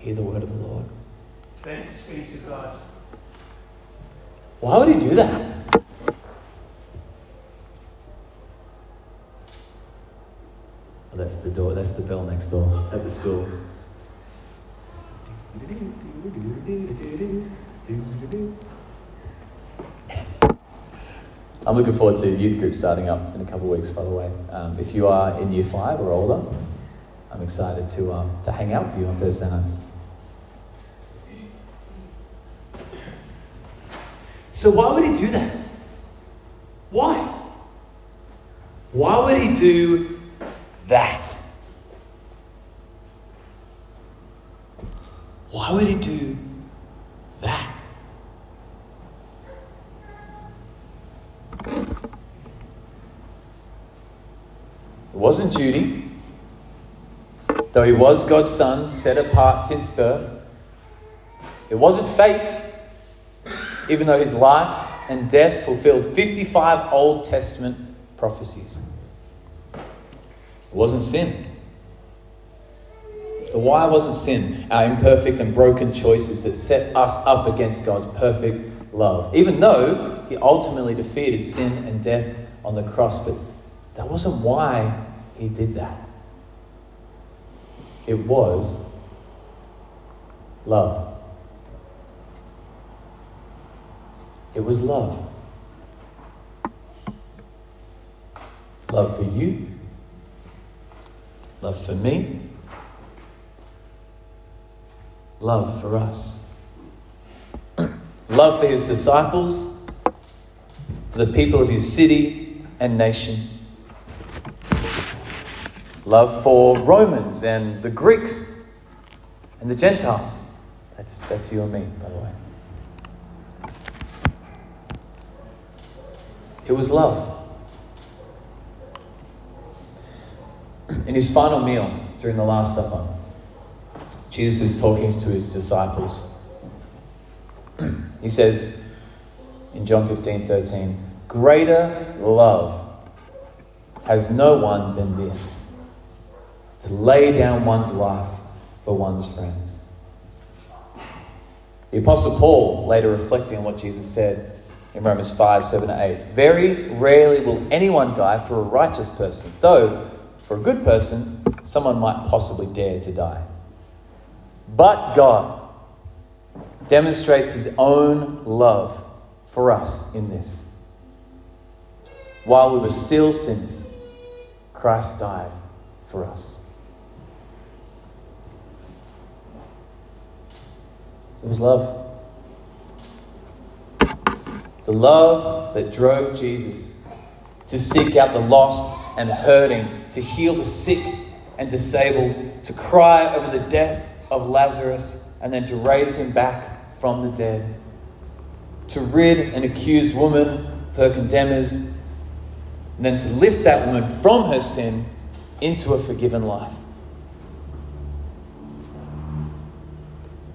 Hear the word of the Lord. Thanks be to God. Why would he do that? Oh, that's the door. That's the bell next door at the school. I'm looking forward to youth group starting up in a couple of weeks. By the way, um, if you are in year five or older, I'm excited to um, to hang out with you on Thursday nights. So why would he do that? Why? Why would he do that? Why would he do that? It wasn't Judy, though he was God's son, set apart since birth. It wasn't fate, even though his life and death fulfilled 55 Old Testament prophecies. It wasn't sin. The why wasn't sin, our imperfect and broken choices that set us up against God's perfect love. Even though he ultimately defeated sin and death on the cross, but that wasn't why he did that. It was love. It was love. Love for you, love for me, love for us. love for his disciples, for the people of his city and nation. Love for Romans and the Greeks and the Gentiles. That's, that's you and me, by the way. It was love. In his final meal during the Last Supper, Jesus is talking to his disciples. he says in John 15 13, Greater love has no one than this to lay down one's life for one's friends. The Apostle Paul, later reflecting on what Jesus said in Romans 5 7 to 8, very rarely will anyone die for a righteous person, though for a good person, someone might possibly dare to die. But God demonstrates his own love for us in this. While we were still sinners, Christ died for us. It was love. The love that drove Jesus to seek out the lost and hurting, to heal the sick and disabled, to cry over the death of Lazarus, and then to raise him back from the dead, to rid an accused woman of her condemners, and then to lift that woman from her sin into a forgiven life.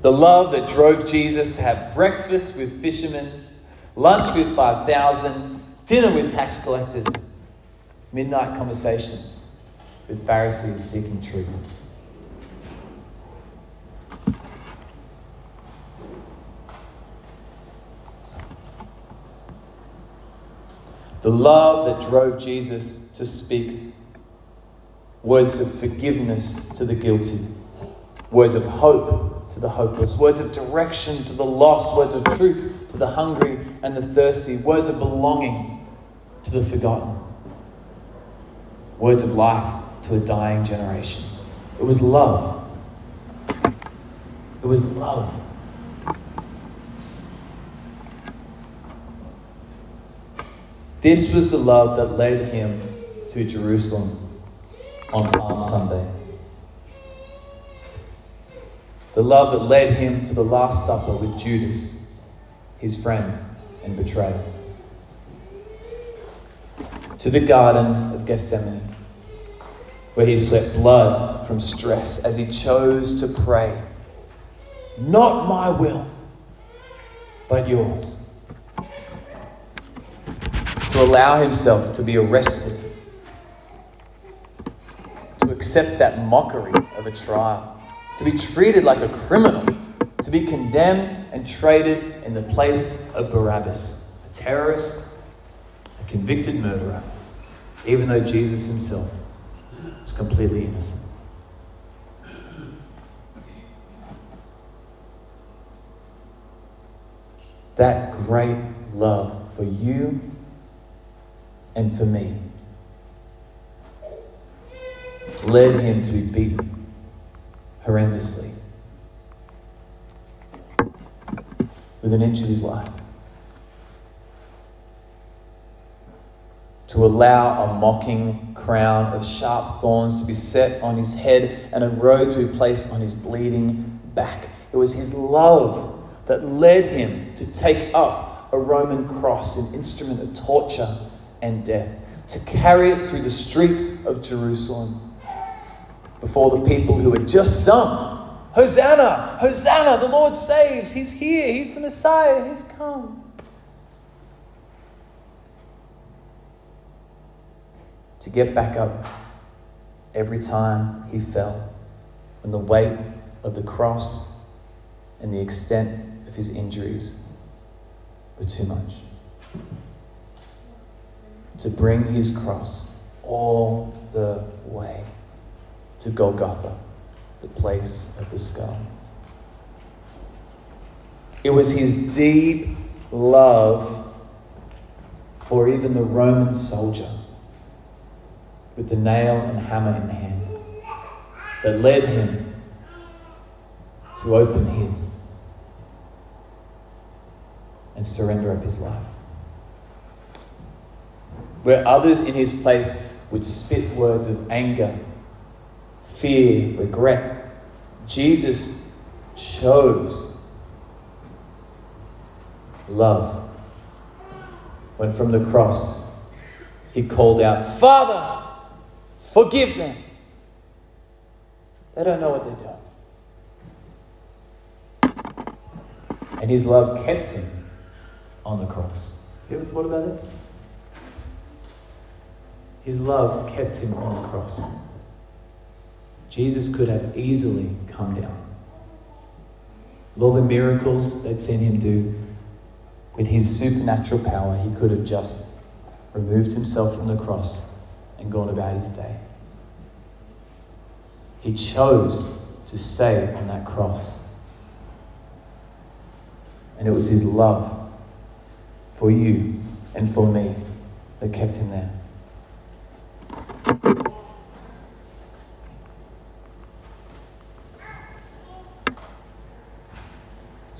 The love that drove Jesus to have breakfast with fishermen, lunch with 5,000, dinner with tax collectors, midnight conversations with Pharisees seeking truth. The love that drove Jesus to speak words of forgiveness to the guilty, words of hope to the hopeless, words of direction to the lost, words of truth to the hungry and the thirsty, words of belonging to the forgotten, words of life to a dying generation. It was love. It was love. This was the love that led him to Jerusalem on Palm Sunday. The love that led him to the Last Supper with Judas, his friend and betrayer. To the Garden of Gethsemane, where he sweat blood from stress as he chose to pray, Not my will, but yours. To allow himself to be arrested, to accept that mockery of a trial, to be treated like a criminal, to be condemned and traded in the place of Barabbas, a terrorist, a convicted murderer, even though Jesus himself was completely innocent. That great love for you and for me led him to be beaten horrendously with an inch of his life. To allow a mocking crown of sharp thorns to be set on his head and a robe to be placed on his bleeding back. It was his love that led him to take up a Roman cross, an instrument of torture and death, to carry it through the streets of Jerusalem before the people who had just sung, Hosanna! Hosanna! The Lord saves! He's here! He's the Messiah! He's come! To get back up every time he fell, when the weight of the cross and the extent of his injuries were too much. To bring his cross all the way to Golgotha, the place of the skull. It was his deep love for even the Roman soldier with the nail and hammer in hand that led him to open his and surrender up his life. Where others in his place would spit words of anger fear, regret. Jesus chose love when from the cross he called out, Father, forgive them. They don't know what they're doing. And his love kept him on the cross. You ever thought about this? His love kept him on the cross. Jesus could have easily come down. All the miracles they'd seen him do, with his supernatural power, he could have just removed himself from the cross and gone about his day. He chose to stay on that cross. And it was his love for you and for me that kept him there.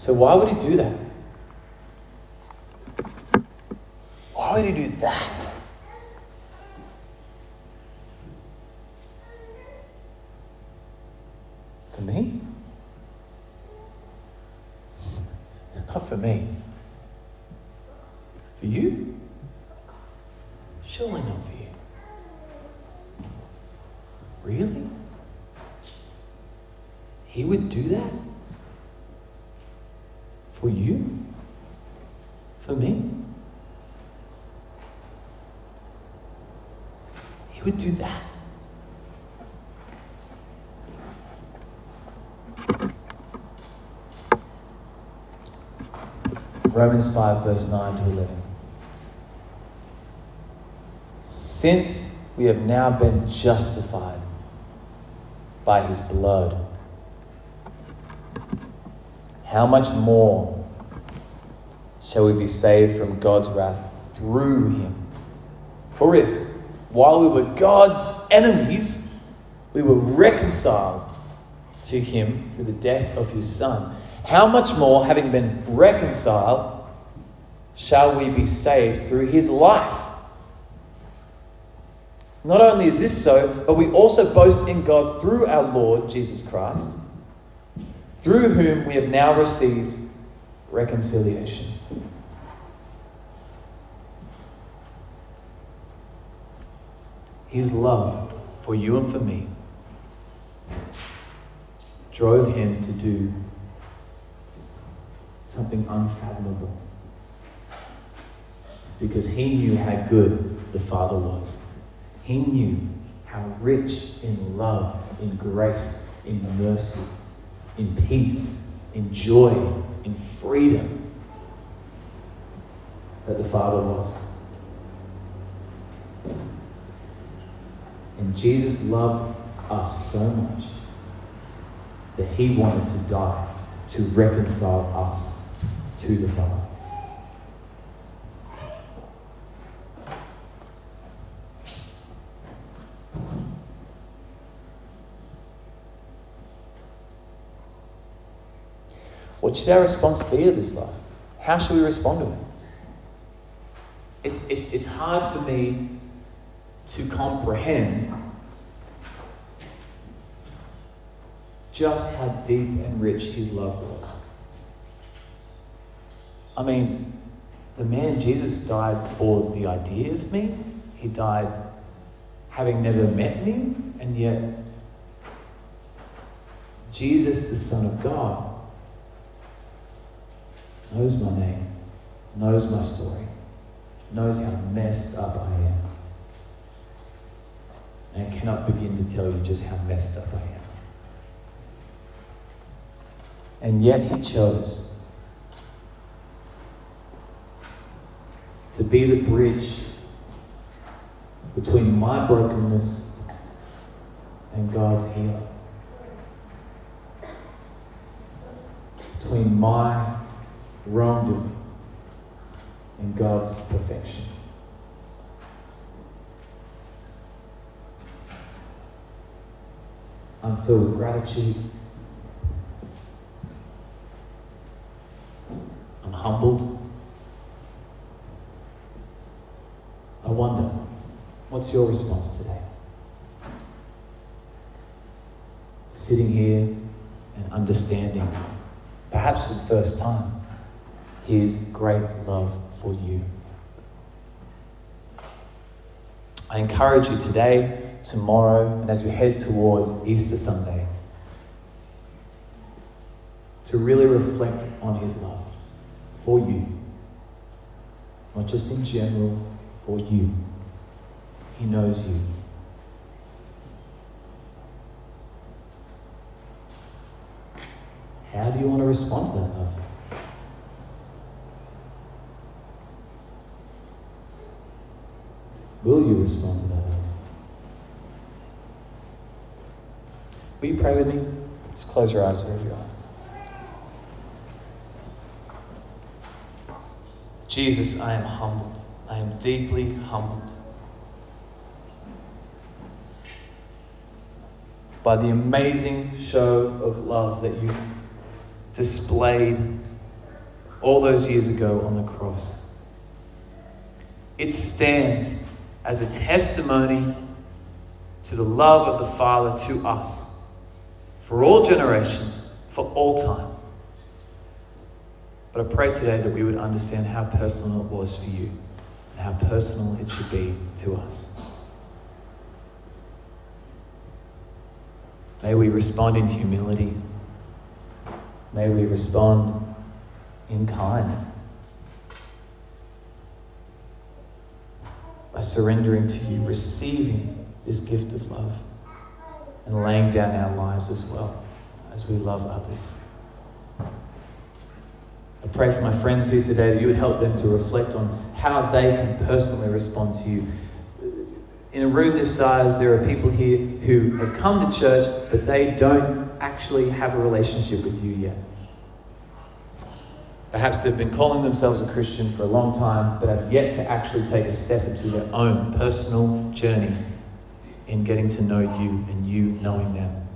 So, why would he do that? Why would he do that? For me? Not for me. For you? Surely not for you. Really? He would do that? For you? For me? Would do that. Romans 5, verse 9 to 11. Since we have now been justified by his blood, how much more shall we be saved from God's wrath through him? For if, while we were God's enemies, we were reconciled to him through the death of his Son, how much more, having been reconciled, shall we be saved through his life? Not only is this so, but we also boast in God through our Lord Jesus Christ through whom we have now received reconciliation. His love for you and for me drove him to do something unfathomable because he knew how good the Father was. He knew how rich in love, in grace, in mercy in peace, in joy, in freedom that the Father was. And Jesus loved us so much that he wanted to die to reconcile us to the Father. What should our response be to this love? How should we respond to it? It's, it's, it's hard for me to comprehend just how deep and rich his love was. I mean, the man Jesus died for the idea of me. He died having never met me, and yet Jesus, the Son of God, knows my name, knows my story, knows how messed up I am, and cannot begin to tell you just how messed up I am. And yet he chose to be the bridge between my brokenness and God's healing. Between my wrongdoing and God's perfection. I'm filled with gratitude. I'm humbled. I wonder, what's your response today? Sitting here and understanding, perhaps for the first time, his great love for you. I encourage you today, tomorrow, and as we head towards Easter Sunday, to really reflect on his love for you. Not just in general, for you. He knows you. How do you want to respond to that love? Will you respond to that love? Will you pray with me? Just close your eyes wherever you are. Jesus, I am humbled. I am deeply humbled by the amazing show of love that you displayed all those years ago on the cross. It stands as a testimony to the love of the Father to us for all generations, for all time. But I pray today that we would understand how personal it was for you and how personal it should be to us. May we respond in humility. May we respond in kind. By surrendering to you, receiving this gift of love, and laying down our lives as well as we love others. I pray for my friends here today that you would help them to reflect on how they can personally respond to you. In a room this size, there are people here who have come to church, but they don't actually have a relationship with you yet. Perhaps they've been calling themselves a Christian for a long time, but have yet to actually take a step into their own personal journey in getting to know you and you knowing them.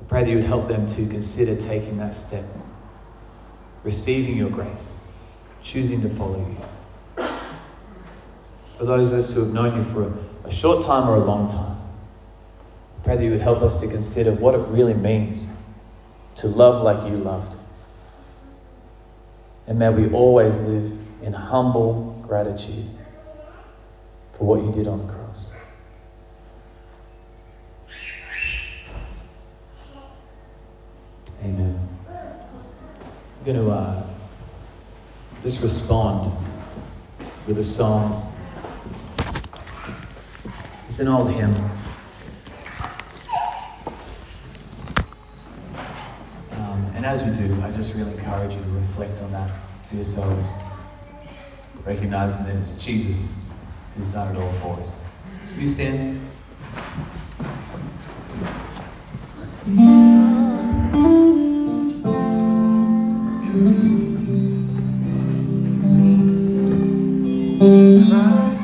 I pray that you would help them to consider taking that step, receiving your grace, choosing to follow you. For those of us who have known you for a, short time or a long time, I pray that you would help us to consider what it really means to love like you loved. And may we always live in humble gratitude for what you did on the cross. Amen. I'm going to uh, just respond with a song. It's an old hymn. And as we do, I just really encourage you to reflect on that for yourselves, recognizing that it's Jesus who's done it all for us. You stand. Christ